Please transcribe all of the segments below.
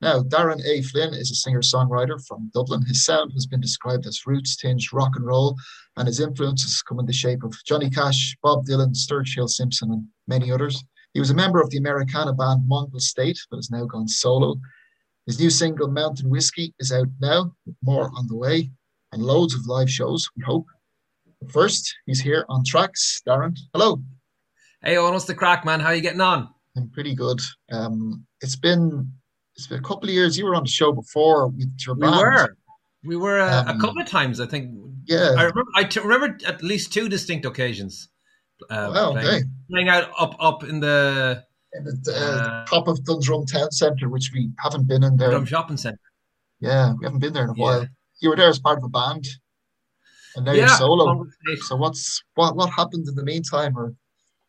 Now, Darren A. Flynn is a singer songwriter from Dublin. His sound has been described as roots tinged rock and roll, and his influences come in the shape of Johnny Cash, Bob Dylan, Sturgill Hill Simpson, and many others. He was a member of the Americana band Mongrel State, but has now gone solo. His new single, Mountain Whiskey, is out now, with more on the way, and loads of live shows, we hope. But first, he's here on tracks. Darren, hello. Hey, Owen, what's the crack, man? How are you getting on? I'm pretty good. Um, it's been it's been a couple of years. You were on the show before with your We band. were. We were uh, a Um, couple of times, I think. Yeah. I remember. I t- remember at least two distinct occasions. Uh, Wow, playing, okay. playing out up up in the at the Uh, top of Dundrum Town Centre, which we haven't been in there. Drum Shopping Centre. Yeah, we haven't been there in a Yeah. while. You were there as part of a band, and now you're solo. So what's what what happened in the meantime, or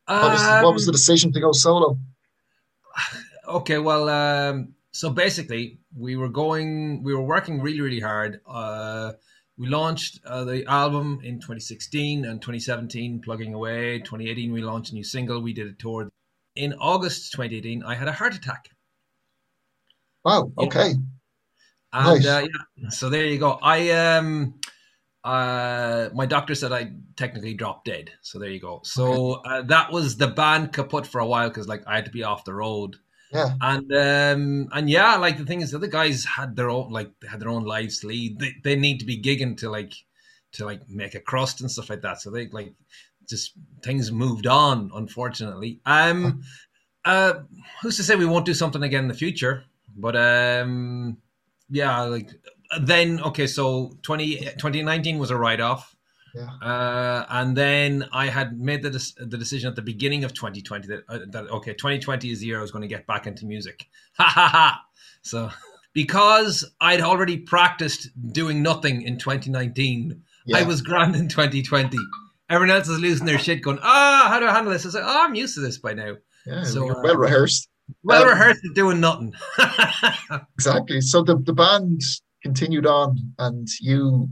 what was, what was the Um, decision to go solo? Okay, well, um, so basically, we were going, we were working really, really hard. Uh, we launched uh, the album in 2016 and 2017, plugging away. 2018, we launched a new single. We did a tour. In August 2018, I had a heart attack. Wow. Okay. And Nice. uh, yeah, so there you go. I um, uh, my doctor said I technically dropped dead. So there you go. So uh, that was the band kaput for a while because like I had to be off the road. Yeah. And um, and yeah, like the thing is, the other guys had their own like had their own lives to lead. They they need to be gigging to like to like make a crust and stuff like that. So they like just things moved on, unfortunately. Um, uh, who's to say we won't do something again in the future? But um, yeah, like then okay, so 20, 2019 was a write off. Yeah. Uh, and then I had made the, dec- the decision at the beginning of 2020 that, uh, that okay, 2020 is the year I was going to get back into music. Ha ha ha! So because I'd already practiced doing nothing in 2019, Yeah. I was grand in 2020. Everyone else is losing their shit, going, ah, how do I handle this? I was like, oh, I'm used to this by now. yeah. so, uh, well rehearsed. Well Um, rehearsed at doing nothing. Exactly. So the the band continued on, and you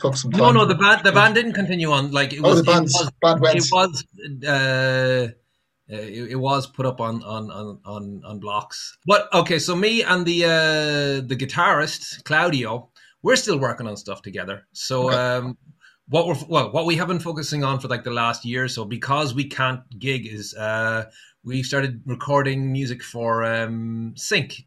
took some no, no, the band the band didn't continue on. Like it Oh, was, the band's it was band went. it was uh, uh, it, it was put up on on on on on blocks. But okay, so me and the uh, the guitarist Claudio, we're still working on stuff together. So Okay. um, what we're well, what we have been focusing on for like the last year or so, because we can't gig, is uh, we started recording music for um, Sync.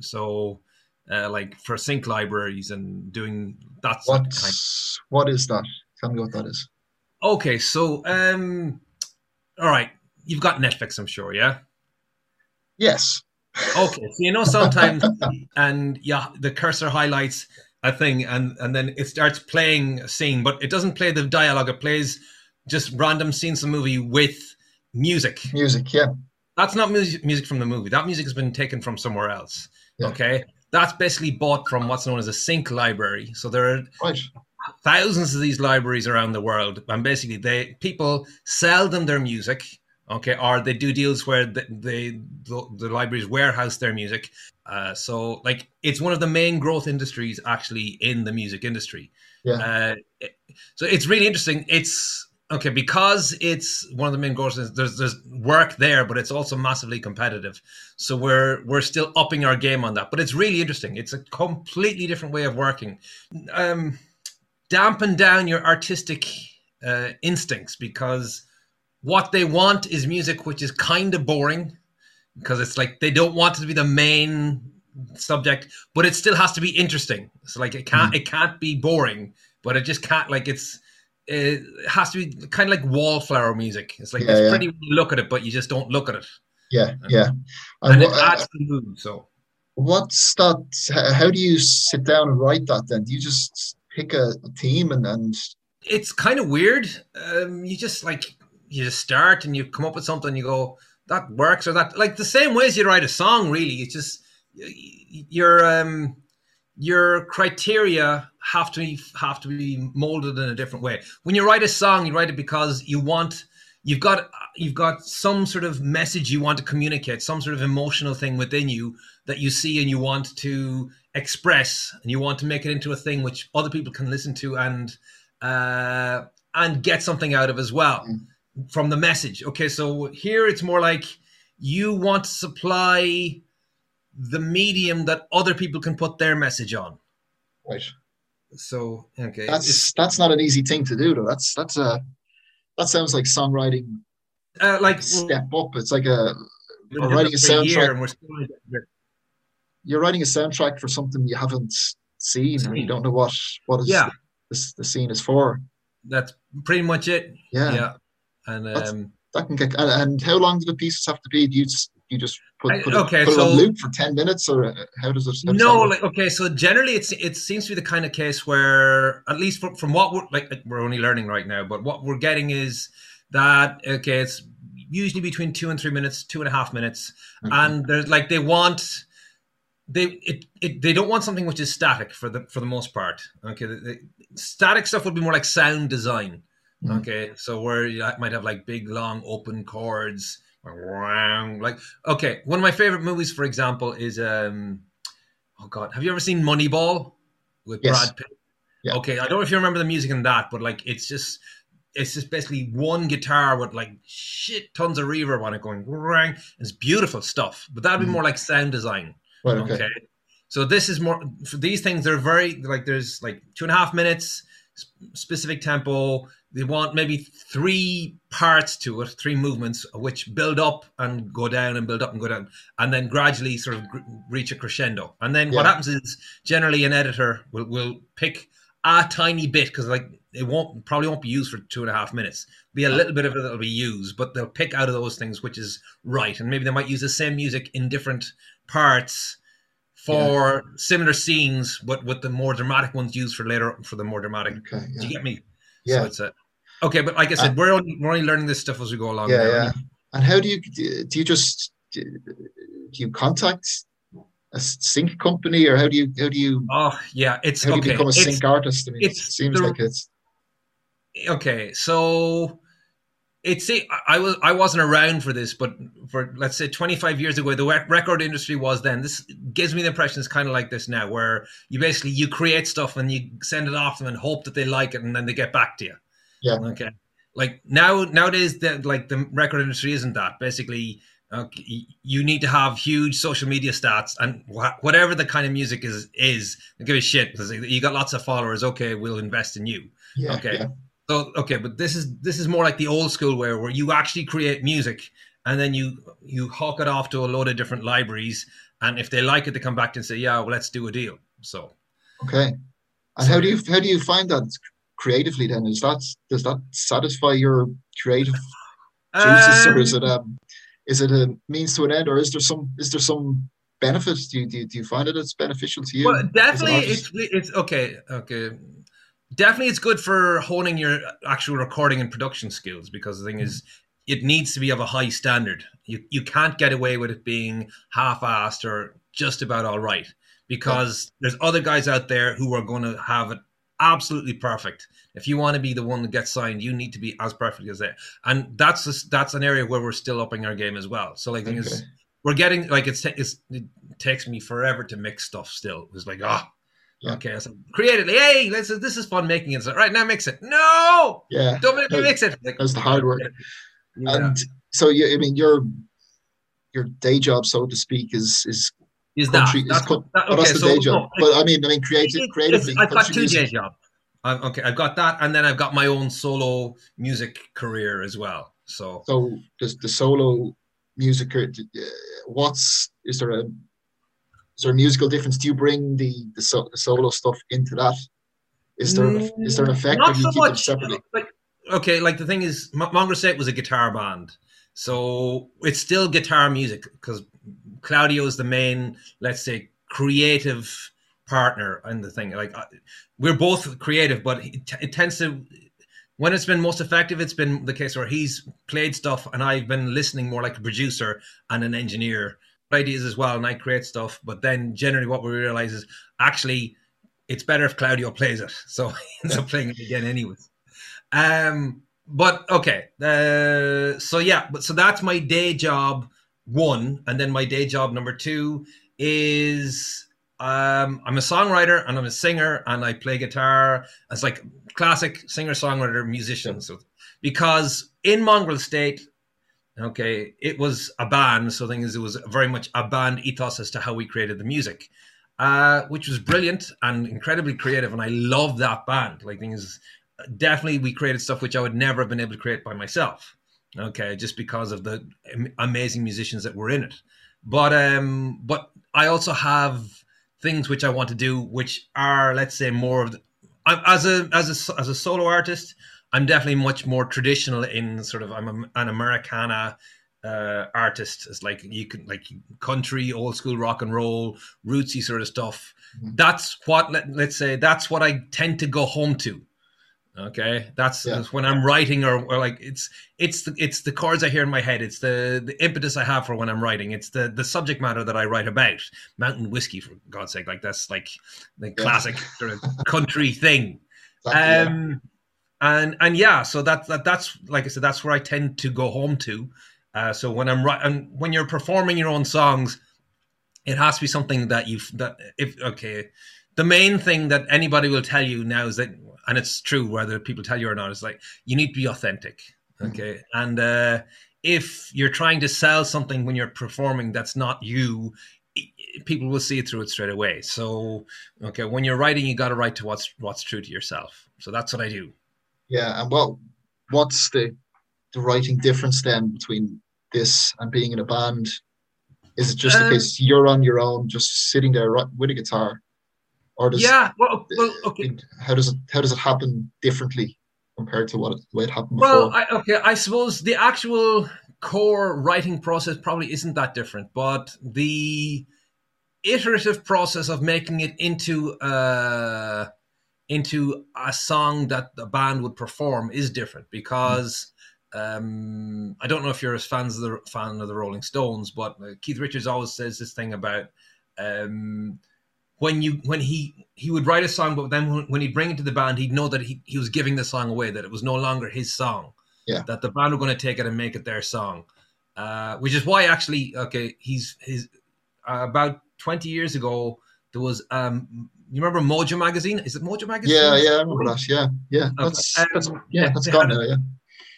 So. Uh, like for sync libraries and doing that sort kind What's what is that? Tell me what that is. Okay, so um, all right, you've got Netflix, I'm sure, yeah. Yes. Okay, so you know sometimes, and yeah, the cursor highlights a thing, and and then it starts playing a scene, but it doesn't play the dialogue. It plays just random scenes of the movie with music. Music. Yeah. That's not music music from the movie. That music has been taken from somewhere else. Yeah. Okay, that's basically bought from what's known as a sync library. So there are Right. thousands of these libraries around the world and basically they people sell them their music okay or they do deals where they, they the, the libraries warehouse their music uh, so like it's one of the main growth industries actually in the music industry Yeah. uh, so it's really interesting it's okay because it's one of the main growth there's there's work there but it's also massively competitive. So we're we're still upping our game on that. But it's really interesting. It's a completely different way of working. Um dampen down your artistic uh, instincts because what they want is music which is kind of boring because it's like they don't want it to be the main subject but it still has to be interesting. So like it can't it can't be boring but it just can't like it's it has to be kind of like wallflower music it's like Yeah, it's yeah. pretty when you look at it but you just don't look at it Yeah. Yeah. and And it adds to the mood so what's that? How do you sit down and write that? Then do you just pick a, a team and and it's kind of weird. Um, you just like you just start and you come up with something. You go that works or that like the same way as you write a song. Really, it's just you're um your criteria have to be, have to be molded in a different way. When you write a song, you write it because you want you've got you've got some sort of message you want to communicate, some sort of emotional thing within you that you see and you want to express, and you want to make it into a thing which other people can listen to and uh, and get something out of as well from the message. Okay, so here it's more like you want to supply the medium that other people can put their message on. Right. So okay, That's It's- that's not an easy thing to do though. That's that's a that sounds like songwriting uh, like step up. It's like a writing a soundtrack. and we're still gonna get there. you're writing a soundtrack for something you haven't seen and you don't know what what is Yeah. the, the scene is for. That's pretty much it. Yeah, Yeah, and That's- um, that can get. And, and how long do the pieces have to be? Do you just you just put, I- put, it, okay, put it on so- loop for ten minutes, or how does it? How does no, like okay, so generally it's it seems to be the kind of case where at least from, from what we're like, like we're only learning right now, but what we're getting is that okay, it's usually between two and three minutes, two and a half minutes, Okay. and there's like they want they it, it they don't want something which is static for the for the most part. Okay, the, the static stuff would be more like sound design. Mhm. Okay, so where you might have like big long open chords, like okay. One of my favorite movies, for example, is um oh god, have you ever seen Moneyball with Yes. Brad Pitt? Yeah. Okay, I don't know if you remember the music in that, but like it's just it's just basically one guitar with like shit tons of reverb on it going rang. It's beautiful stuff, but that'd be Mhm. more like sound design. right, okay. Okay. So this is more for these things. They're very like there's like two and a half minutes, specific tempo. They want maybe three parts to it, three movements, which build up and go down and build up and go down, and then gradually sort of gr- reach a crescendo. And then what happens is generally an editor will, will pick a tiny bit because like it won't probably won't be used for two and a half minutes. Be a little bit of it that'll be used, but they'll pick out of those things which is right, and maybe they might use the same music in different parts for similar scenes, but with the more dramatic ones used for later for the more dramatic. Okay, Do yeah, you get me? Yeah. So it's a, okay, but like I said, uh, we're only we're only learning this stuff as we go along. yeah, now. yeah. And how do you do? You just do you contact a sync company, or how do you how do you Oh yeah, it's how do you become a It's- sync artist? I mean, it seems the- like it's okay, so it's I- I was I wasn't around for this, but for let's say 25 years ago, the record industry was then. This gives me the impression it's kind of like this now, where you basically you create stuff and you send it off them and hope that they like it, and then they get back to you. Yeah. Okay. Like now nowadays, the like the record industry isn't that. Basically, okay, you need to have huge social media stats and wha- whatever the kind of music is is. Give a shit because you got lots of followers. Okay, we'll invest in you. yeah, Okay. yeah, So okay, but this is this is more like the old school where where you actually create music and then you you hawk it off to a load of different libraries, and if they like it, they come back and say, yeah, well, let's do a deal. So okay. And how do you how do you find that creatively? Then is that does that satisfy your creative juices, or is Um, it um is it a means to an end, or is there some is there some benefits? Do you do you, do you find it as beneficial to you? Well, definitely, it's it's okay, okay. Definitely, it's good for honing your actual recording and production skills because the thing is, it needs to be of a high standard. You you can't get away with it being half-assed or just about all right because there's other guys out there who are going to have it absolutely perfect. If you want to be the one that gets signed, you need to be as perfect as they. And that's that's an area where we're still upping our game as well. So like, thing is, we're getting like it's, it's it takes me forever to mix stuff. Still, it's like ah, Yeah. okay, so creatively, hey, let's this is fun making it. So, right now, mix it. No, yeah. don't make me mix it. Like, that's the hard work. Yeah. And so you, I mean, your your day job, so to speak, is is is that, country. Is that's, co- that- oh, that's the so, day job. no, but I mean, I mean, creative, It- creatively. I've got two music- day jobs. Um, okay, I've got that, and then I've got my own solo music career as well. So So does the solo music? uh, What's is there a is there a musical difference? Do you bring the the, so, the solo stuff into that? Is there an, is there an effect, or Not do you so keep them much. separately? Like, okay, like the thing is, M- Mongrel State was a guitar band, so it's still guitar music because Claudio is the main, let's say, creative partner in the thing. Like uh, we're both creative, but it, t- it tends to. When it's been most effective, it's been the case where he's played stuff and I've been listening more like a producer and an engineer. Ideas as well, and I create stuff. But then generally, what we realize is actually it's better if Claudio plays it. So he ends up playing it again anyways. Um but okay. Uh so yeah, but so that's my day job one. And then my day job number two is um I'm a songwriter and I'm a singer and I play guitar. It's like classic singer songwriter musician. So because in Mongrel State, okay, it was a band. So thing is, it was very much a band ethos as to how we created the music, uh, which was brilliant and incredibly creative. And I love that band. Like things, definitely we created stuff which I would never have been able to create by myself. Okay, just because of the amazing musicians that were in it. But um, but I also have things which I want to do, which are let's say more of the, as a as a as a solo artist. I'm definitely much more traditional in sort of I'm a, an Americana uh, artist. It's like you can like country, old school rock and roll, rootsy sort of stuff. Mm-hmm. That's what let, let's say that's what I tend to go home to. Okay, that's, yeah. that's when I'm writing, or, or, like it's it's the, it's the chords I hear in my head. It's the the impetus I have for when I'm writing. It's the the subject matter that I write about. Mountain whiskey, for God's sake, like that's like the yeah. classic sort of country thing. Exactly, um, yeah. And and yeah, so that, that that's like I said, that's where I tend to go home to. Uh, so when I'm right, and when you're performing your own songs, it has to be something that you've that if okay. The main thing that anybody will tell you now is that and it's true whether people tell you or not. It's like you need to be authentic, hmm. okay? Mm-hmm. And uh, if you're trying to sell something when you're performing that's not you, people will see it through it straight away. So, okay, when you're writing, you got to write to what's what's true to yourself. So that's what I do. Yeah, and what what's the the writing difference then between this and being in a band? Is it just um, the case you're on your own, just sitting there with a guitar? or does yeah well, well okay how does it how does it happen differently compared to what it, the way it happened before? well I, okay i suppose the actual core writing process probably isn't that different but the iterative process of making it into uh into a song that the band would perform is different because um, I don't know if you're as fans of the fan of the Rolling Stones, but uh, Keith Richards always says this thing about um, when you when he he would write a song, but then when, when he'd bring it to the band, he'd know that he, he was giving the song away, that it was no longer his song. Yeah. That the band were going to take it and make it their song. Uh, which is why actually, okay, he's his uh, about twenty years ago there was um you remember Mojo magazine? Is it Mojo magazine? Yeah, yeah, I remember that. Yeah, yeah, that's, okay. that's yeah, that's gone now. Yeah,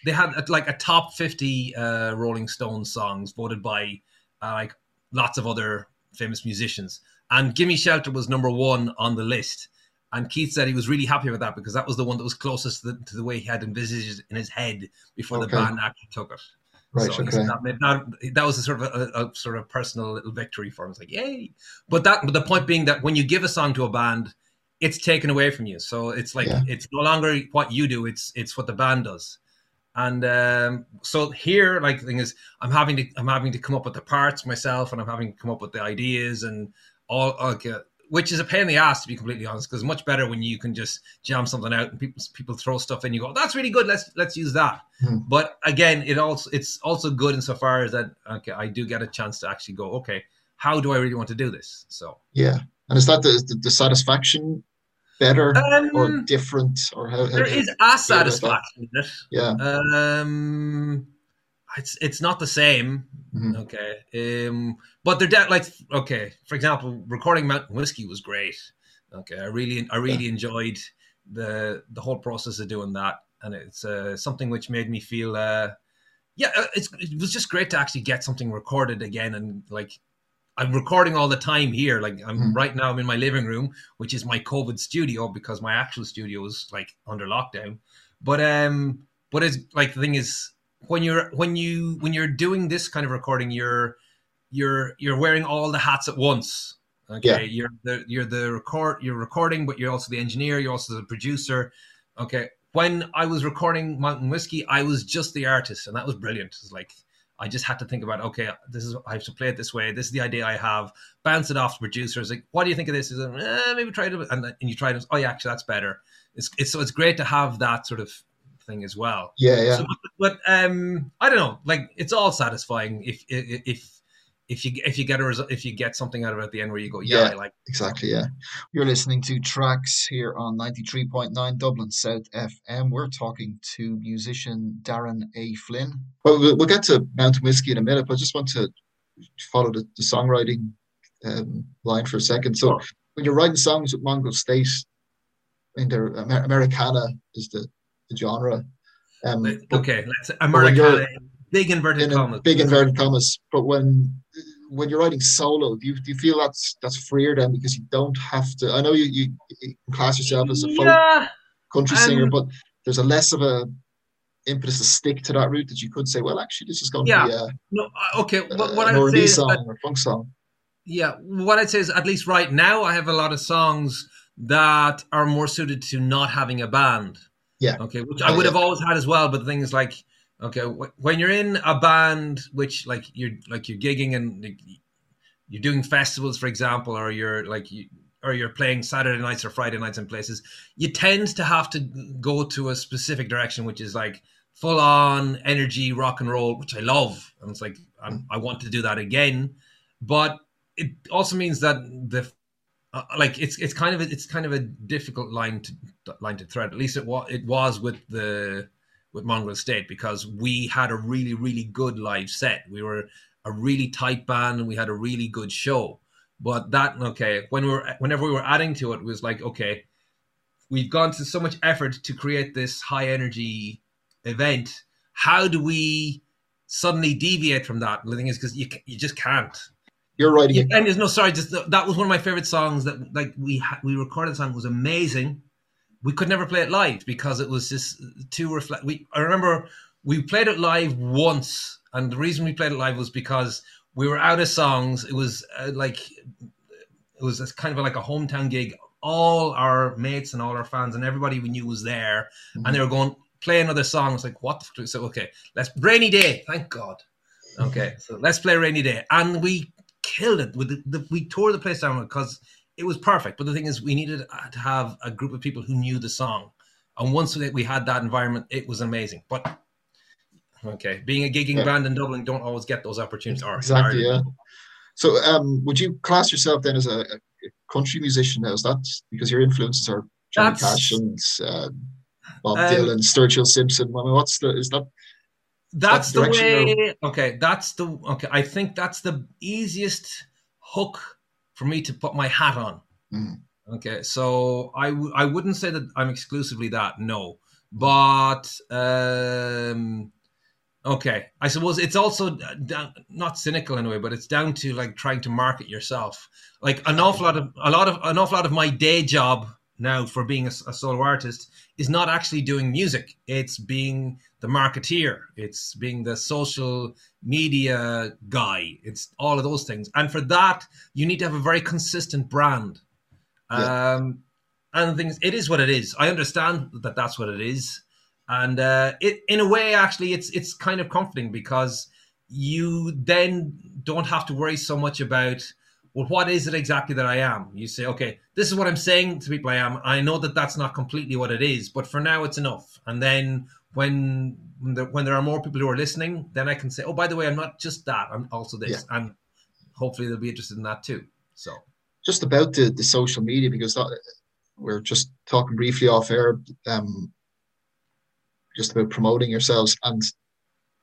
they had like a top fifty uh, Rolling Stones songs voted by uh, like lots of other famous musicians and Gimme Shelter was number one on the list. And Keith said he was really happy with that because that was the one that was closest to the, to the way he had envisaged it in his head before okay. the band actually took it. Right, so okay. that, that, that, was a sort of a, a, sort of personal little victory for him. It's like, yay! But that, but the point being that when you give a song to a band, it's taken away from you. So it's like yeah. it's no longer what you do; it's it's what the band does. And um, so here, like the thing is, I'm having to I'm having to come up with the parts myself, and I'm having to come up with the ideas and all okay, which is a pain in the ass to be completely honest, because much better when you can just jam something out and people people throw stuff in. You go, that's really good. Let's let's use that. Hmm. But again, it also it's also good insofar as that okay, I do get a chance to actually go, okay, how do I really want to do this? So yeah, and is that the the, the satisfaction better um, or different or how, how there is a satisfaction in it. Yeah. Um, it's it's not the same. Mm-hmm. Okay. Um, but they're de- like okay. For example, recording Mountain Whiskey was great. Okay, I really I really yeah. enjoyed the the whole process of doing that, and it's uh, something which made me feel. Uh, yeah, uh, it's, it was just great to actually get something recorded again, and like I'm recording all the time here. Like I'm mm. right now, I'm in my living room, which is my COVID studio because my actual studio is like under lockdown. But um, but it's like the thing is when you're when you when you're doing this kind of recording, you're you're you're wearing all the hats at once. Okay, yeah. you're the you're the record you're recording, but you're also the engineer. You're also the producer. Okay, when I was recording Mountain Whiskey, I was just the artist, and that was brilliant. It's like I just had to think about, okay, this is I have to play it this way. This is the idea I have. Bounce it off to producers. Like, what do you think of this? Is eh, maybe try it, and, and you try it. Oh yeah, actually, that's better. It's, it's so it's great to have that sort of thing as well. Yeah, yeah. So, but um, I don't know. Like it's all satisfying if if if you if you get a result if you get something out of it at the end where you go, yeah, yeah I like exactly. Yeah, you're listening to tracks here on ninety three point nine Dublin South FM. We're talking to musician Darren A. Flynn. Well, we'll get to Mountain Whiskey in a minute, but I just want to follow the, the songwriting um, line for a second. So, when you're writing songs with Mongrel State, I mean, they're Americana is the the genre. Um, okay, let's Americana big inverted in commas. big inverted commas. But when when you're writing solo, do you, do you feel that's that's freer then because you don't have to? I know you you, you class yourself as a folk yeah, country um, singer, but there's a less of a impetus to stick to that route that you could say, well, actually, this is going Yeah. to be a, no, uh, okay. What, what I would say is song that or funk song. Yeah, what I'd say is at least right now I have a lot of songs that are more suited to not having a band. Yeah. Okay, which I would have always had as well. But the thing is, like, okay, wh- when you're in a band, which like you're like you're gigging and like, you're doing festivals, for example, or you're like you. Or you're playing Saturday nights or Friday nights in places, you tend to have to go to a specific direction, which is like full on energy rock and roll, which I love. And it's like I'm, I want to do that again, but it also means that the uh, like it's it's kind of a, it's kind of a difficult line to line to thread. At least it was it was with the with Mongrel State because we had a really really good live set. We were a really tight band and we had a really good show. But that okay when we were whenever we were adding to it, it was like okay, we've gone to so much effort to create this high energy event. How do we suddenly deviate from that? The thing is because you you just can't. You're writing Yeah, it. and there's no sorry. Just that was one of my favorite songs. That like we ha- we recorded the song it was amazing. We could never play it live because it was just too reflect. We I remember we played it live once, and the reason we played it live was because we were out of songs. It was uh, like it was kind of like a hometown gig. All our mates and all our fans and everybody we knew was there, and they were going play another song. It's like what? The, f-" so okay, let's rainy day. Thank God. Okay, so let's play rainy day, and we killed it with the, the we tore the place down because it was perfect. But the thing is, we needed to have a group of people who knew the song, and once we we had that environment, it was amazing. But okay, being a gigging Yeah. band in Dublin, don't always get those opportunities. Or Exactly, or- yeah. So, um, would you class yourself then as a, a country musician now? Is that because your influences are Johnny Cash and uh, Bob Um, Dylan, Sturgill Simpson? I mean, what's the is that? That's That's the way. Okay, that's the okay. I think that's the easiest hook for me to put my hat on. Mm. Okay, so I w- I wouldn't say that I'm exclusively that. No, but um, okay. I suppose it's also down, not cynical in a way, but it's down to like trying to market yourself. Like an awful lot of a lot of an awful lot of my day job now for being a solo artist is not actually doing music. It's being the marketeer. It's being the social media guy. It's all of those things. And for that, you need to have a very consistent brand. Yeah. Um, and things, it is what it is. I understand that that's what it is, and uh, it in a way actually it's it's kind of comforting because you then don't have to worry so much about well what is it exactly that I am. You say okay, this is what I'm saying to people I am. I know that that's not completely what it is, but for now it's enough. And then when when there, when there are more people who are listening, then I can say oh by the way I'm not just that I'm also this, and hopefully they'll be interested in that too. So. just about the, the social media because that, we're just talking briefly off air um, just about promoting yourselves and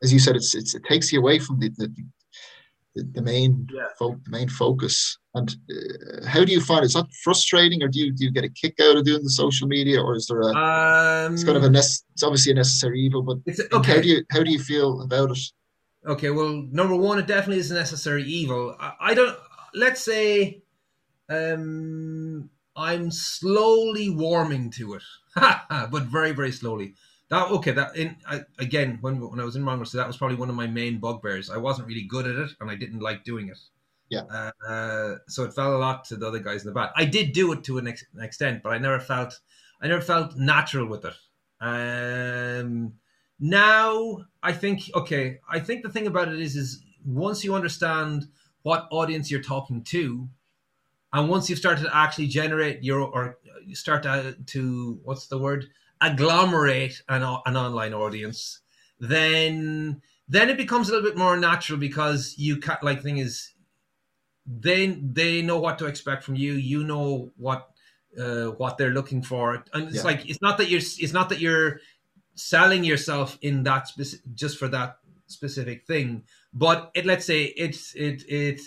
as you said it's, it's it takes you away from the the, the, the main Yeah. fo- the main focus and uh, how do you find it? is that frustrating or do you do you get a kick out of doing the social media or is there a Um, it's kind of a nece- it's obviously a necessary evil but it's, how okay. do you how do you feel about it Okay, well, number one, it definitely is a necessary evil. I, I don't. Let's say, um, I'm slowly warming to it, but very, very slowly. That okay. That in I, again, when when I was in Mongrel, so that was probably one of my main bugbears. I wasn't really good at it, and I didn't like doing it. Yeah. Uh, uh, so it fell a lot to the other guys in the band. I did do it to an, ex- an extent, but I never felt, I never felt natural with it. Um, now I think okay, I think the thing about it is is once you understand what audience you're talking to, and once you've started to actually generate your or you start to, to what's the word agglomerate an, an online audience, then then it becomes a little bit more natural because you can like thing is they they know what to expect from you. You know what uh, what they're looking for, and it's Yeah. like it's not that you're it's not that you're selling yourself in that specific just for that specific thing, but it let's say it's it it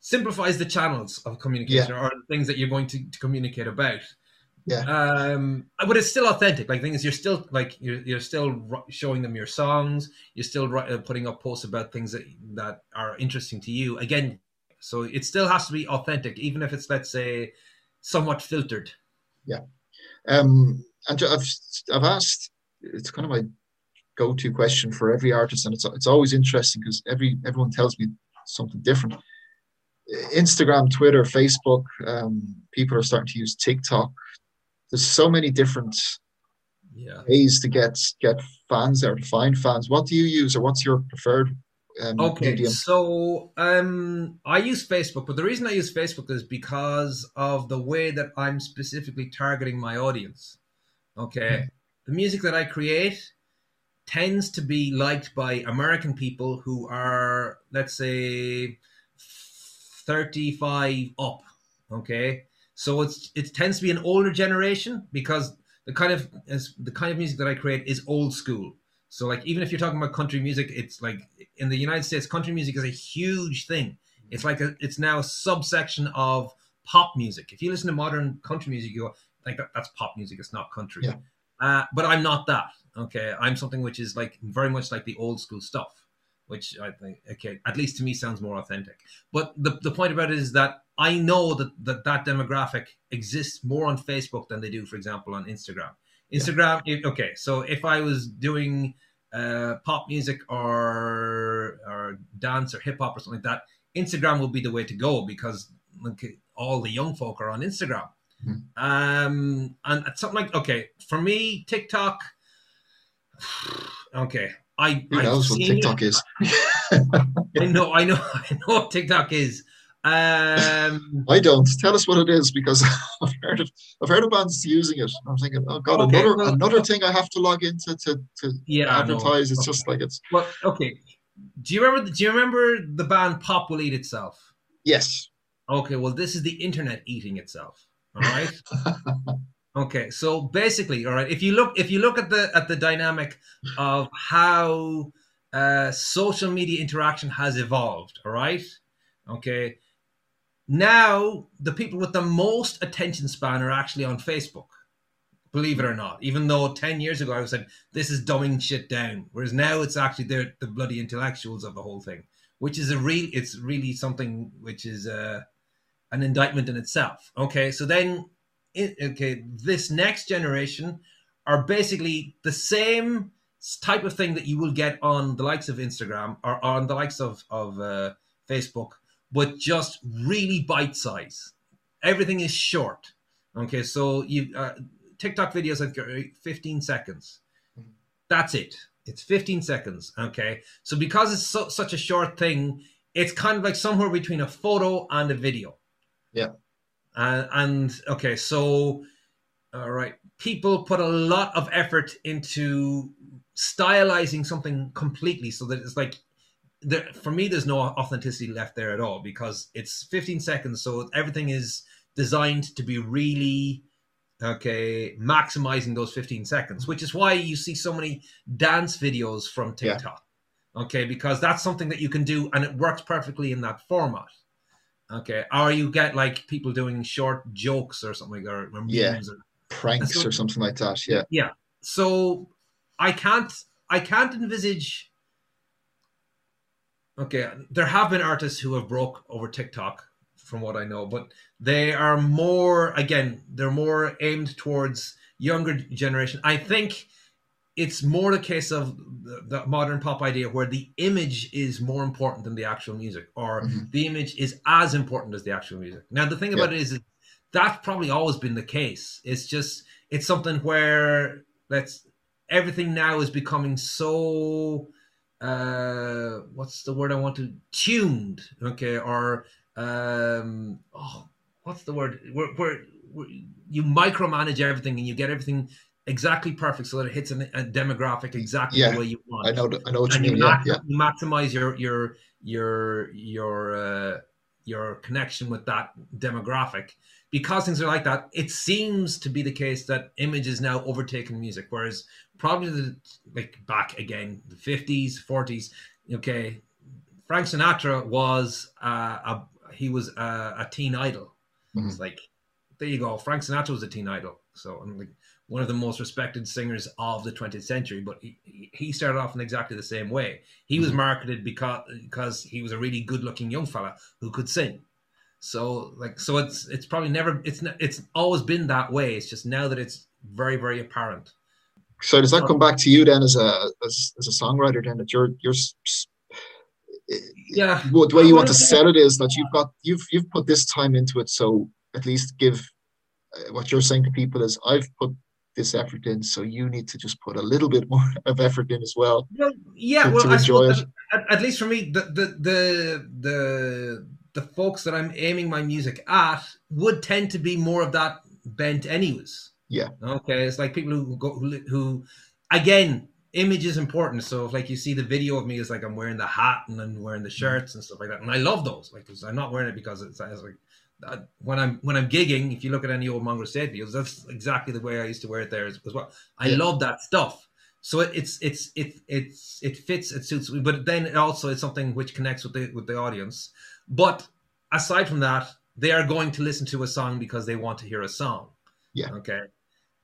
simplifies the channels of communication or the things that you're going to, to communicate about. Yeah. Um, but it's still authentic. Like things, you're still like you're you're still showing them your songs. You're still uh, putting up posts about things that that are interesting to you. Again, so it still has to be authentic, even if it's let's say somewhat filtered. Yeah. Um, and I've I've asked. It's kind of my go-to question for every artist, and it's it's always interesting because every everyone tells me something different. Instagram, Twitter, Facebook, um, people are starting to use TikTok. There's so many different yeah. ways to get get fans there to find fans. What do you use, or what's your preferred? Um, okay, medium? so um, I use Facebook, but the reason I use Facebook is because of the way that I'm specifically targeting my audience. Okay, the music that I create tends to be liked by American people who are, let's say, 35 up. Okay. So it's it tends to be an older generation because the kind of the kind of music that I create is old school. So like even if you're talking about country music, it's like in the United States, country music is a huge thing. It's like a, it's now a subsection of pop music. If you listen to modern country music, you go like that, that's pop music. It's not country. Yeah. Uh, but I'm not that. Okay, I'm something which is like very much like the old school stuff, which I think okay, at least to me sounds more authentic. But the the point about it is that I know that that, that demographic exists more on Facebook than they do, for example, on Instagram. Instagram, yeah. okay, so if I was doing uh, pop music or or dance or hip hop or something like that, Instagram would be the way to go because like, all the young folk are on Instagram. Mm-hmm. Um, and something like okay, for me, TikTok. Okay, I who knows what TikTok it. is? I know, I know, I know what TikTok is. Um, I don't. Tell us what it is because I've heard of I've heard of bands using it. I'm thinking, oh god, okay, another well, another thing I have to log into to to yeah, advertise. It's okay. just like it's. Well, okay. Do you remember? Do you remember the band Pop Will Eat Itself? Yes. Okay. Well, this is the internet eating itself. All right. Okay. So basically, all right. If you look, if you look at the at the dynamic of how uh, social media interaction has evolved, all right. Okay now, the people with the most attention span are actually on Facebook. Believe it or not, even though 10 years ago I saying this is dumbing shit down. Whereas now it's actually they're the bloody intellectuals of the whole thing, which is a real, it's really something which is uh, an indictment in itself. Okay, so then, okay, this next generation are basically the same type of thing that you will get on the likes of Instagram or on the likes of, of uh, Facebook but just really bite size. Everything is short. Okay, so you uh, TikTok videos are 15 seconds. That's it. It's 15 seconds. Okay, so because it's so, such a short thing, it's kind of like somewhere between a photo and a video. Yeah. Uh, and okay, so all right, people put a lot of effort into stylizing something completely so that it's like there, for me, there's no authenticity left there at all because it's 15 seconds, so everything is designed to be really okay, maximizing those 15 seconds, which is why you see so many dance videos from TikTok. Yeah. Okay, because that's something that you can do and it works perfectly in that format. Okay, or you get like people doing short jokes or something, or, or yeah, or, pranks so, or something like that. Yeah, yeah. So I can't, I can't envisage Okay, there have been artists who have broke over TikTok, from what I know, but they are more again, they're more aimed towards younger generation. I think it's more the case of the, the modern pop idea where the image is more important than the actual music, or mm-hmm. the image is as important as the actual music. Now, the thing about yeah. it is, that's probably always been the case. It's just it's something where let's everything now is becoming so uh, what's the word I want to tuned, okay, or um, oh, what's the word? Where, where, where, you micromanage everything and you get everything exactly perfect so that it hits a, a demographic exactly yeah, the way you want. I know, I know what and you mean. You, yeah, yeah. you maximize your your your your uh, your connection with that demographic because things are like that. It seems to be the case that image is now overtaking music, whereas probably the like back again the 50s 40s okay frank sinatra was uh, a he was a, a teen idol mm-hmm. it's like there you go. Frank Sinatra was a teen idol, so I'm like one of the most respected singers of the 20th century. But he, he started off in exactly the same way. He was mm-hmm. marketed because because he was a really good looking young fella who could sing. So like so it's it's probably never it's it's always been that way. It's just now that it's very very apparent. So does that come back to you then as a as, as a songwriter then that you're you're yeah the way you want to sell it is that you've got you've you've put this time into it so at least give uh, what you're saying to people is I've put this effort in, so you need to just put a little bit more of effort in as well. well yeah, to, well, to enjoy it. At, at, least for me, the, the the the the folks that I'm aiming my music at would tend to be more of that bent, anyways. Yeah. Okay, it's like people who go who, who again image is important. So if like you see the video of me, it's like I'm wearing the hat and I'm wearing the mm. shirts and stuff like that, and I love those. Like I'm not wearing it because it's, it's like when I'm when I'm gigging, if you look at any old Mongrel State videos, that's exactly the way I used to wear it there as, as well. I yeah. love that stuff. So it, it's it's it it's it fits it suits me, but then it also is something which connects with the with the audience. But aside from that, they are going to listen to a song because they want to hear a song. Yeah. Okay.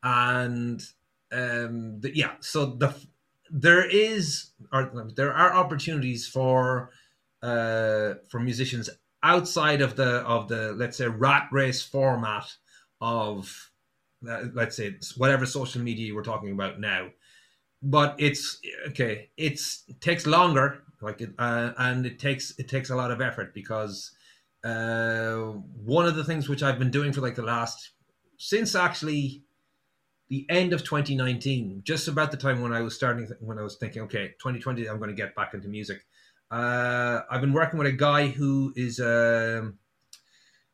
And um the, yeah, so the there is or there are opportunities for uh for musicians outside of the of the let's say rat race format of let's say whatever social media we're talking about now. But it's okay it's it takes longer like it, uh, and it takes it takes a lot of effort because uh, one of the things which I've been doing for like the last since actually the end of 2019 just about the time when I was starting when I was thinking okay 2020 I'm going to get back into music uh, I've been working with a guy who is um,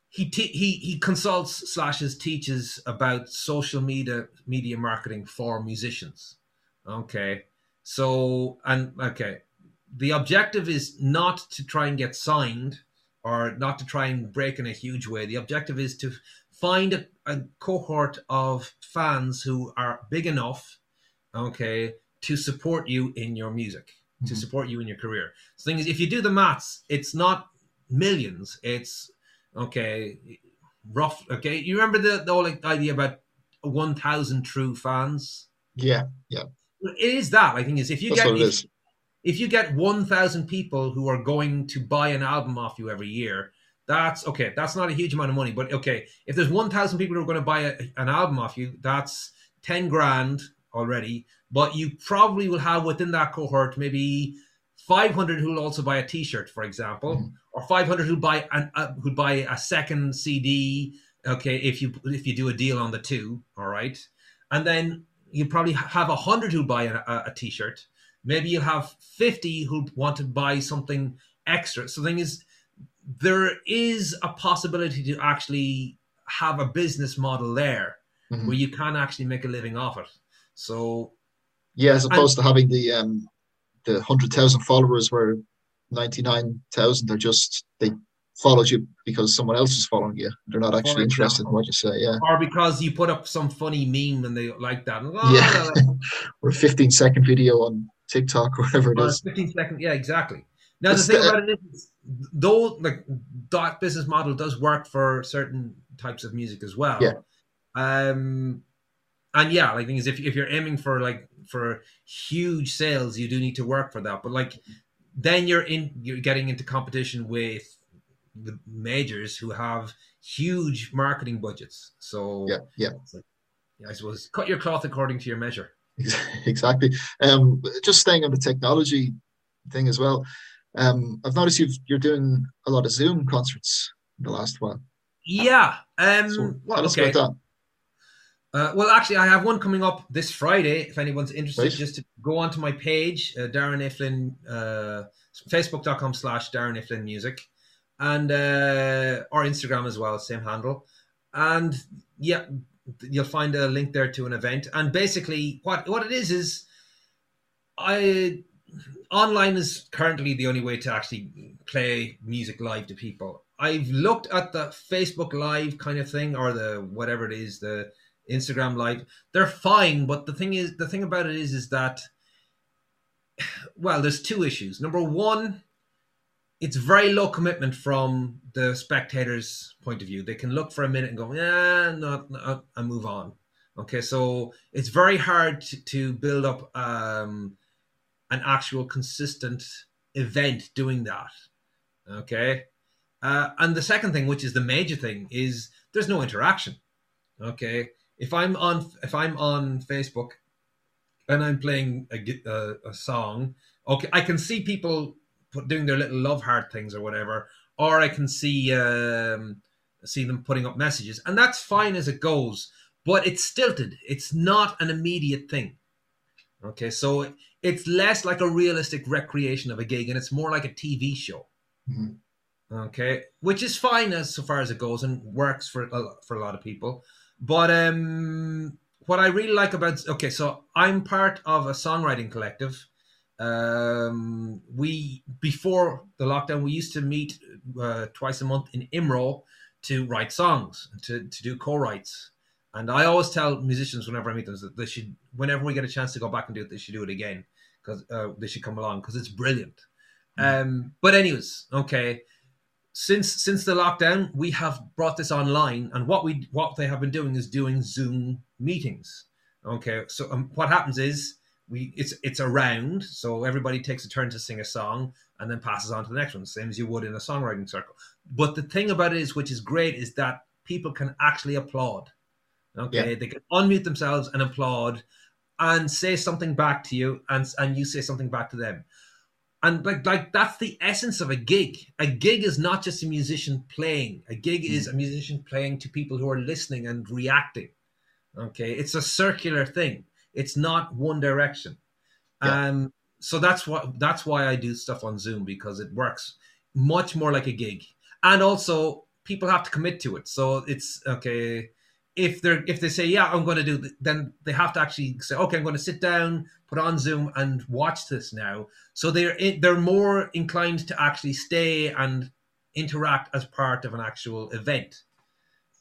he te- he he consults slashes teaches about social media media marketing for musicians. Okay, so and okay, the objective is not to try and get signed or not to try and break in a huge way. The objective is to find a, a cohort of fans who are big enough, okay, to support you in your music to mm-hmm. support you in your career. So The thing is, if you do the maths, it's not millions. It's okay, rough. Okay, you remember the the whole like, idea about one thousand true fans? Yeah, yeah. It is that. I think is if you That's get if, if you get one thousand people who are going to buy an album off you every year, that's okay. That's not a huge amount of money, but okay, if there's one thousand people who are going to buy a, an album off you, that's ten grand already, but you probably will have within that cohort maybe 500 who will also buy a T-shirt, for example, mm-hmm. or 500 who buy an uh, who buy a second CD. Okay, if you if you do a deal on the two, all right, and then you probably have a hundred who buy a a T-shirt. Maybe you'll have 50 who want to buy something extra. So the thing is, there is a possibility to actually have a business model there mm-hmm. where you can actually make a living off it. So yeah, as opposed and, to having the um the hundred thousand followers where ninety nine thousand are just they followed you because someone else is following you. They're not actually interested in what you say. Yeah. Or because you put up some funny meme and they like that. yeah. or a 15 second video on TikTok or whatever it or is. 15 second. Yeah, exactly. Now it's the thing the, about it is, though, like that business model does work for certain types of music as well. Yeah. Um, and yeah, like thing is, if if you're aiming for like for huge sales, you do need to work for that. But like, then you're in you're getting into competition with the majors who have huge marketing budgets. So yeah, yeah. Like, yeah, I suppose cut your cloth according to your measure. Exactly. Um, just staying on the technology thing as well. Um, I've noticed you've you're doing a lot of Zoom concerts in the last while. Yeah. Um, so well, okay. Uh, well, actually, I have one coming up this Friday. If anyone's interested, right. just to go onto my page, uh, Darren A. Flynn, uh, facebook.com slash Darren A. Flynn Music, and uh, or Instagram as well, same handle. And yeah, you'll find a link there to an event. And basically, what what it is is, I online is currently the only way to actually play music live to people. I've looked at the Facebook Live kind of thing, or the whatever it is, the Instagram Live. They're fine, but the thing is, the thing about it is, is that, well, there's two issues. Number one, it's very low commitment from the spectator's point of view. They can look for a minute and go, yeah, not, not and move on. Okay, so it's very hard to, to build up um, an actual consistent event doing that. Okay, uh, and the second thing, which is the major thing, is there's no interaction. Okay, if I'm on if I'm on Facebook and I'm playing a, a, a song, okay, I can see people put, doing their little love heart things or whatever, or I can see um, see them putting up messages, and that's fine as it goes. But it's stilted. It's not an immediate thing. Okay, so it's less like a realistic recreation of a gig, and it's more like a TV show. Mm-hmm. Okay, which is fine as so far as it goes and works for for a lot of people. But um, what I really like about okay, so I'm part of a songwriting collective. Um, we before the lockdown, we used to meet uh, twice a month in Imro to write songs to to do co-writes. And I always tell musicians whenever I meet them that they should, whenever we get a chance to go back and do it, they should do it again because uh, they should come along because it's brilliant. Mm. Um, but anyways, okay since since the lockdown, we have brought this online, and what we what they have been doing is doing Zoom meetings. Okay, so um, what happens is we it's it's a round, so everybody takes a turn to sing a song and then passes on to the next one, same as you would in a songwriting circle. But the thing about it is, which is great, is that people can actually applaud. Okay, yeah. they can unmute themselves and applaud and say something back to you, and and you say something back to them and like like that's the essence of a gig. A gig is not just a musician playing. A gig mm. is a musician playing to people who are listening and reacting. Okay? It's a circular thing. It's not one direction. Yeah. um so that's what that's why i do stuff on zoom because it works much more like a gig. And also people have to commit to it. So it's okay if they're if they say yeah i'm going to do then they have to actually say okay i'm going to sit down put on zoom and watch this now. So they're they're more inclined to actually stay and interact as part of an actual event.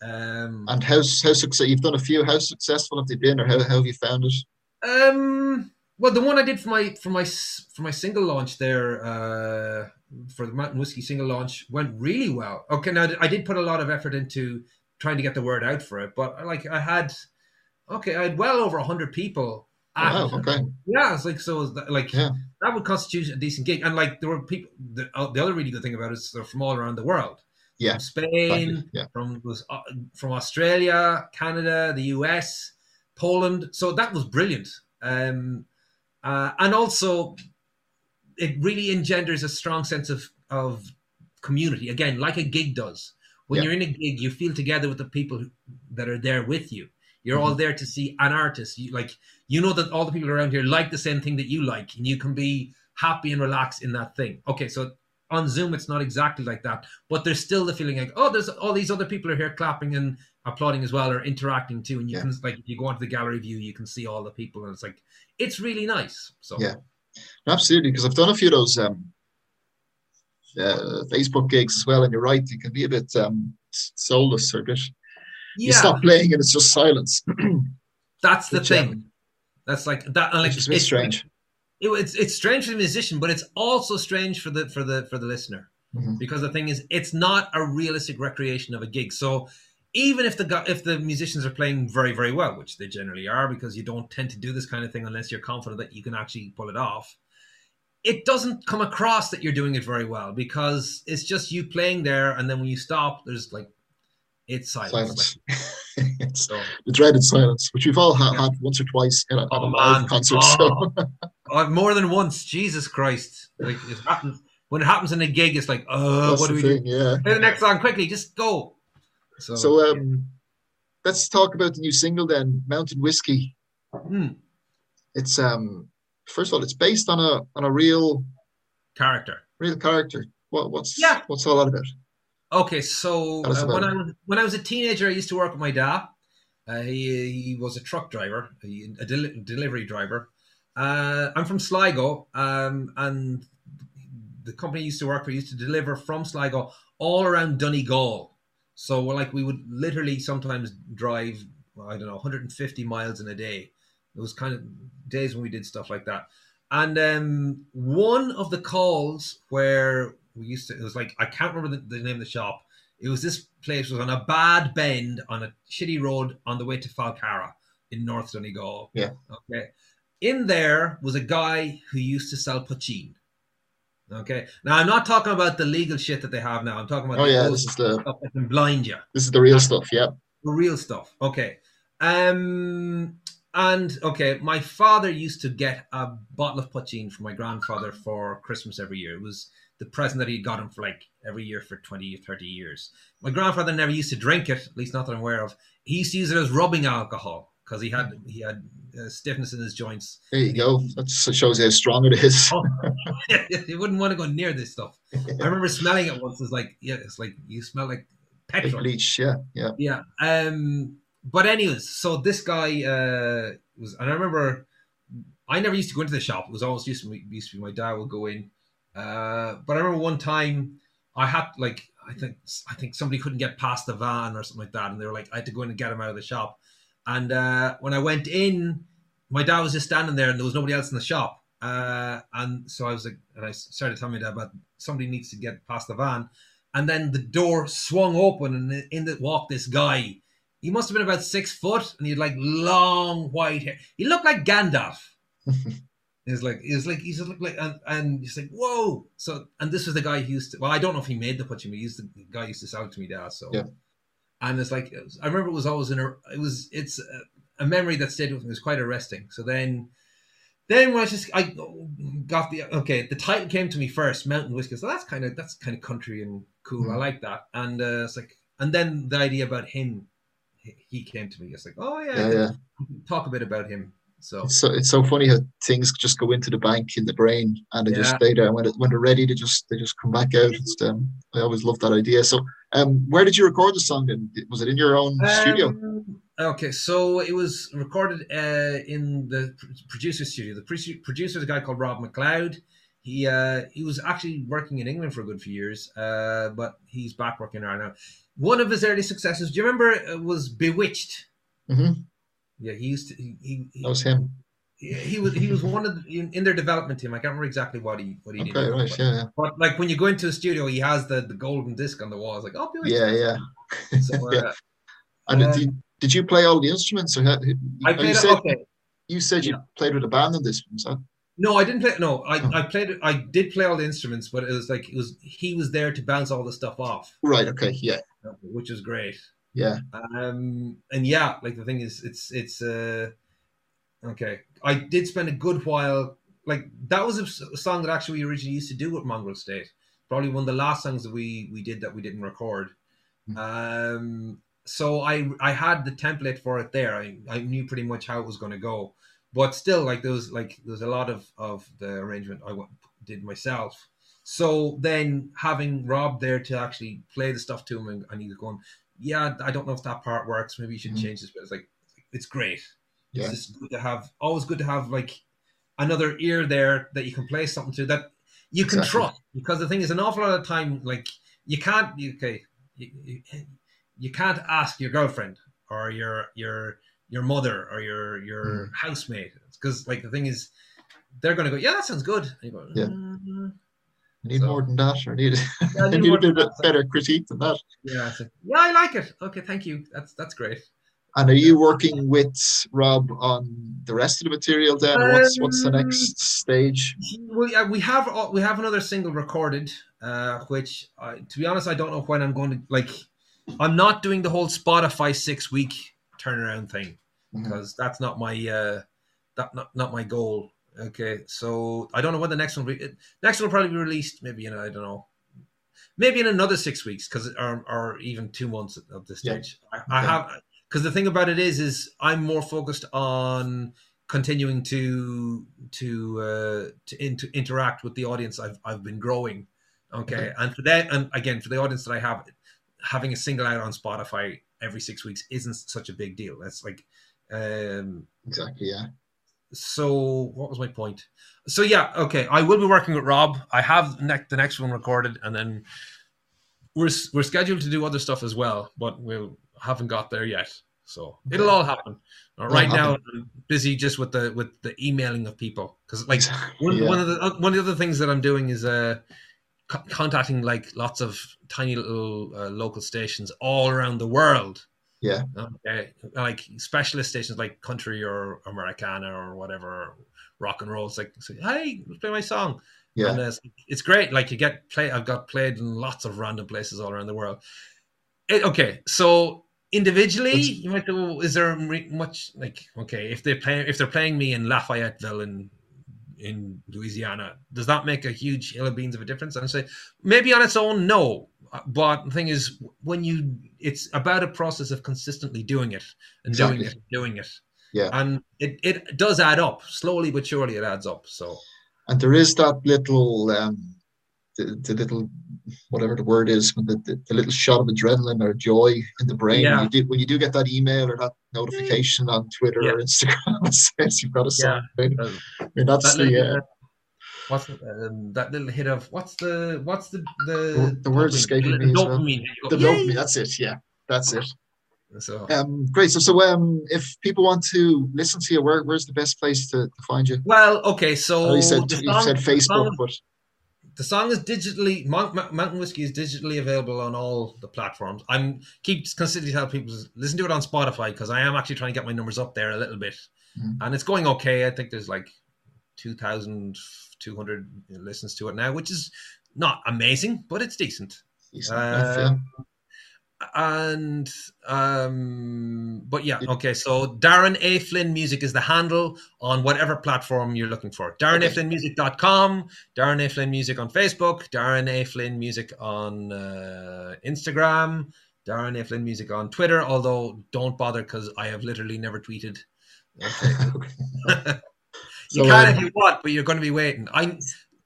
Um, and how how success you've done a few how successful have they been or how, how have you found it? Um well the one i did for my for my for my single launch there uh for the mountain whiskey single launch went really well. Okay now i did put a lot of effort into trying to get the word out for it. But like I had, okay, I had well over hundred people. Oh, wow, okay. Yeah, it's like so. Like yeah. that would constitute a decent gig, and like there were people. The, uh, the other really good thing about it is they're from all around the world. Yeah, from Spain, yeah. from was uh, from Australia, Canada, the US, Poland. So that was brilliant. Um, uh, and also, it really engenders a strong sense of of community again, like a gig does when yeah. you're in a gig, you feel together with the people that are there with you. You're mm-hmm. all there to see an artist. You like you know that all the people around here like the same thing that you like, and you can be happy and relaxed in that thing. Okay, so on Zoom it's not exactly like that, but there's still the feeling like, oh, there's all these other people are here clapping and applauding as well or interacting too. And you yeah. can like if you go onto the gallery view, you can see all the people, and it's like it's really nice. So yeah, absolutely. Because I've done a few of those um, uh, Facebook gigs as well, and you're right, it can be a bit um, soulless or bit. Yeah. You stop playing and it's just silence. That's the Which, thing. Um, That's like that. Like, it's, it's strange. It, it's it's strange for the musician, but it's also strange for the for the for the listener mm-hmm. because the thing is, it's not a realistic recreation of a gig. So even if the if the musicians are playing very very well, which they generally are, because you don't tend to do this kind of thing unless you're confident that you can actually pull it off it doesn't come across that you're doing it very well because it's just you playing there, and then when you stop, there's like it's silence. silence. it's so, the dreaded silence, which we've all had, yeah. had once or twice in a, oh, live concert. Oh, so. Oh, more than once. Jesus Christ! Like it happens when it happens in a gig. It's like, oh, That's what do we thing, do? Yeah. Play the next song quickly. Just go. So, so um, let's talk about the new single then, Mountain Whiskey. Hmm. It's um first of all, it's based on a on a real character. Real character. What what's yeah. what's all that about? Okay, so uh, when I was when I was a teenager, I used to work with my dad. Uh, he, he was a truck driver, a, a del- delivery driver. Uh, I'm from Sligo, um, and the company I used to work for used to deliver from Sligo all around Donegal. So, like, we would literally sometimes drive, I don't know, 150 miles in a day. It was kind of days when we did stuff like that. And um, one of the calls where we used to. It was like I can't remember the, the name of the shop. It was this place was on a bad bend on a shitty road on the way to Falcarragh in North Donegal. Yeah. Okay. In there was a guy who used to sell poitín. Okay. Now I'm not talking about the legal shit that they have now. I'm talking about Oh yeah, this is the stuff that can blind you this is the real stuff. Yeah. the real stuff. Okay. Um and okay, my father used to get a bottle of poitín from my grandfather for Christmas every year. It was the present that he got him for like every year for 20 or 30 years. My grandfather never used to drink it, at least not that I'm aware of. He used to use it as rubbing alcohol because he had he had uh, stiffness in his joints. There you go. That shows you how strong it is. Oh. he wouldn't want to go near this stuff. I remember smelling it once. It's like, yeah, it's like you smell like Like petrol. bleach. Yeah. Yeah. Yeah. Um. But anyways, so this guy uh was, and I remember I never used to go into the shop. It was always used to be, used to be my dad would go in. Uh, but I remember one time I had like I think I think somebody couldn't get past the van or something like that, and they were like I had to go in and get him out of the shop. And uh, when I went in, my dad was just standing there, and there was nobody else in the shop. Uh, and so I was like, and I started telling my dad about somebody needs to get past the van, and then the door swung open, and in it walked this guy. He must have been about six foot, and he had like long white hair. He looked like Gandalf. He was like, he was like, he just looked like, and, and he's like, whoa. So, and this was the guy who used to, well, I don't know if he made the poitín, but he used to, the guy used to sell it to me dad. So, Yeah. and it's like, it was, I remember it was always in a, it was, it's a, a memory that stayed with me. It was quite arresting. So then, then when I just, I got the, okay, the title came to me first, Mountain Whiskey. So that's kind of, that's kind of country and cool. I Mhm. like that. And uh, it's like, and then the idea about him, he- came to me. It's like, oh yeah, Yeah. Yeah. talk a bit about him. So, It's so it's so funny how things just go into the bank in the brain and they just stay there. And when it, when they're ready, they just they just come back out. It's um, I always love that idea. So um, where did you record the song? Then was it in your own studio? Um, Okay, so it was recorded uh, in the pr- producer studio. The pre- producer is a guy called Rob McLeod. He uh, he was actually working in England for a good few years, uh, but he's back working there now. One of his early successes, do you remember, it was B*Witched? Mhm. Yeah, he used to. He, he, he, That was him. he was he was one of the, in, in their development team. I can't remember exactly what he what he did. Right, but, yeah, yeah, but like when you go into a studio, he has the, the golden disc on the wall. It's like oh, B*Witched. yeah, yeah. So, uh, And Um, did, you, did you play all the instruments? Or had, I you, played. said, okay, you said you Yeah. played with a band on this one, so No, I didn't play. No, I, Oh. I played. I did play all the instruments, but it was like it was he was there to bounce all the stuff off, right, okay, yeah, which was great. yeah, Um, and yeah, like the thing is, it's it's uh, okay. I did spend a good while. Like that was a song that actually we originally used to do with Mongrel State. Probably one of the last songs that we we did that we didn't record. Hmm. Um, so I I had the template for it there. I, I knew pretty much how it was going to go, but still, like there was like there was a lot of of the arrangement I did myself. So then having Rob there to actually play the stuff to him, and, and he's going, yeah, I don't know if that part works. Maybe you should Mhm. change this. But it's like it's great. Yeah. It's just good to have. Always good to have like another ear there that you can play something to that you can Exactly. trust. Because the thing is, an awful lot of time, like you can't. Okay, you, you, you can't ask your girlfriend or your your your mother or your your housemate because like the thing is, they're going to go, yeah, that sounds good. And you go, Yeah. "Mm, I need So- more than that, or I need, Yeah, I I need need a bit that. better critique than that. yeah, like, yeah, I like it. Okay, thank you. That's that's great. And are you working with Rob on the rest of the material then, or what's what's the Um, next stage? We, uh, we have uh, we have another single recorded, uh, which uh, to be honest, I don't know when I'm going to like. I'm not doing the whole Spotify six week turnaround thing Mhm. because that's not my uh, that not, not my goal. Okay, so I don't know when the next one will be. Next one will probably be released maybe in I don't know, maybe in another six weeks because or, or even two months at, this stage. I, I Okay. have because the thing about it is is I'm more focused on continuing to to uh, to, in, to interact with the audience I've I've been growing. Okay, Okay. and for that, and again for the audience that I have, having a single out on Spotify every six weeks isn't such a big deal. That's like, um, Exactly, yeah. so what was my point? So yeah, okay, I will be working with Rob. I have ne- the next one recorded, and then we're we're scheduled to do other stuff as well, but we haven't got there yet. So it'll all happen. It'll right now. I'm busy just with the with the emailing of people because like one, Yeah. one of the one of the other things that I'm doing is uh co- contacting like lots of tiny little uh, local stations all around the world. Yeah. Okay. Like specialist stations like country or Americana or whatever, rock and roll. It's like, say, hey, play my song. Yeah. And uh, it's, it's great. Like you get play. I've got played in lots of random places all around the world. It, okay, so individually, you might go. Is there much like okay if they play if they're playing me in Lafayetteville in in Louisiana, does that make a huge hill of beans of a difference? And I say maybe on its own, no. But the thing is, when you, it's about a process of consistently doing it and doing Exactly. it, doing it, Yeah. and it it does add up slowly but surely. It adds up. So And there is that little, um, the, the little, whatever the word is, when the, the, the little shot of adrenaline or joy in the brain Yeah. when, you do, when you do get that email or that notification on Twitter or Instagram that says you've got a song. right? uh, I mean, that's that the, little, uh, uh, what's the, um, that little hit of what's the what's the the The dopamine? escaping me as well. dopamine. The dopamine. That's it. Yeah, that's it. So Um, great. So, so um, if people want to listen to you, where, where's the best place to, to find you? well, okay. So you said you said Facebook, song- but the song is digitally Mount, Mount- Mountain Whiskey is digitally available on all the platforms. I'm keep consistently tell people listen to it on Spotify because I am actually trying to get my numbers up there a little bit, Mhm. and it's going okay. I think there's like two thousand two hundred listens to it now, which is not amazing, but it's decent. decent. Um, and um but yeah okay so darren a. Flynn music is the handle on whatever platform you're looking for. Darren a. Okay. flynn music.com darren a. Flynn music on facebook darren a. Flynn music on uh, instagram darren a. Flynn music on twitter although don't bother because i have literally never tweeted. Okay. you So, can um, if you want but you're going to be waiting. I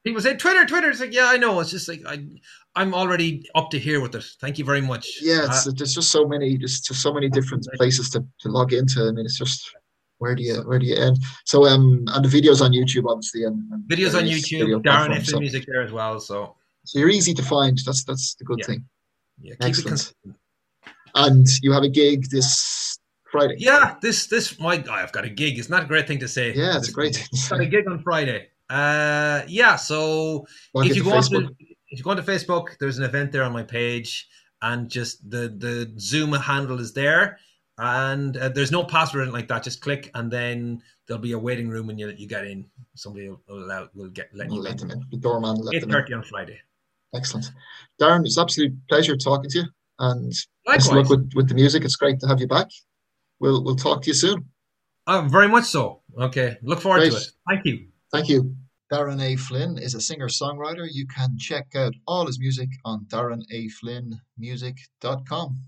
people say twitter twitter it's like yeah i know it's just like i i'm already up to here with it thank you very much Yeah, Uh, there's just so many, there's just so many different places to, to log into. I mean, it's just where do you where do you end? So, um, and the videos on YouTube, obviously, and, and videos on YouTube, video Darren A. Flynn So, music there as well. So so you're easy to find. That's that's the good Yeah. thing. yeah, keep it Excellent. And you have a gig this Friday. Yeah, this this my guy I've got a gig. It's not a great thing to say. Yeah, it's This- a great thing. I've got a gig on Friday. Uh, yeah. So if you go on onto if you go onto Facebook, there's an event there on my page, and just the the Zoom handle is there, and uh, there's no password like that. Just click, and then there'll be a waiting room, and you you get in. Somebody will, will allow will get let We'll you let in. them in. The doorman will let Eight them in. thirty on Friday. Excellent. Darren, it's an absolute pleasure talking to you. And best luck with, with the music. It's great to have you back. We'll we'll talk to you soon. uh, very much so. Okay, look forward to it. Thank you. Thank you. Darren A. Flynn is a singer songwriter. You can check out all his music on darrenaflynnmusic.com.